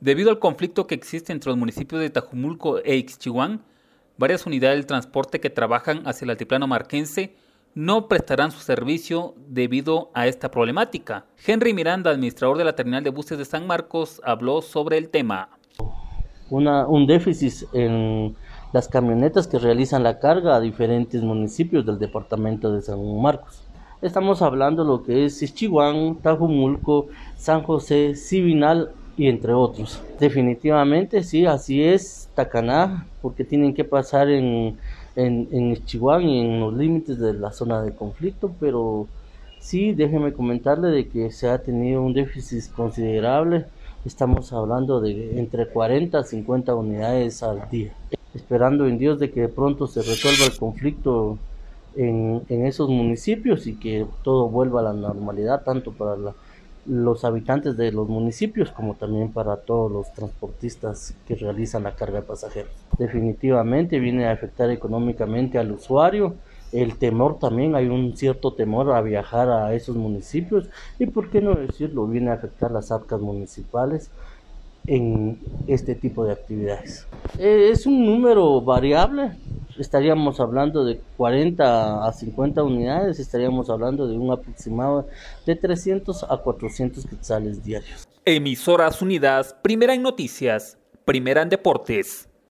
Debido al conflicto que existe entre los municipios de Tajumulco e Ixchihuán, varias unidades del transporte que trabajan hacia el altiplano marquense no prestarán su servicio debido a esta problemática. Henry Miranda, administrador de la terminal de buses de San Marcos, habló sobre el tema. un déficit en las camionetas que realizan la carga a diferentes municipios del departamento de San Marcos. Estamos hablando lo que es Ixchihuán, Tajumulco, San José, Sibinal y entre otros. Definitivamente sí, así es Tacaná, porque tienen que pasar en, en, en y en los límites de la zona de conflicto, pero sí, déjeme comentarle de que se ha tenido un déficit considerable, estamos hablando de entre 40 a 50 unidades al día, esperando en Dios de que pronto se resuelva el conflicto en, en esos municipios y que todo vuelva a la normalidad, tanto para la los habitantes de los municipios como también para todos los transportistas que realizan la carga de pasajeros. Definitivamente viene a afectar económicamente al usuario, el temor también, hay un cierto temor a viajar a esos municipios y por qué no decirlo, viene a afectar las arcas municipales en este tipo de actividades. Eh, es un número variable, estaríamos hablando de 40 a 50 unidades, estaríamos hablando de un aproximado de 300 a 400 quetzales diarios. Emisoras Unidas, primera en noticias, primera en deportes.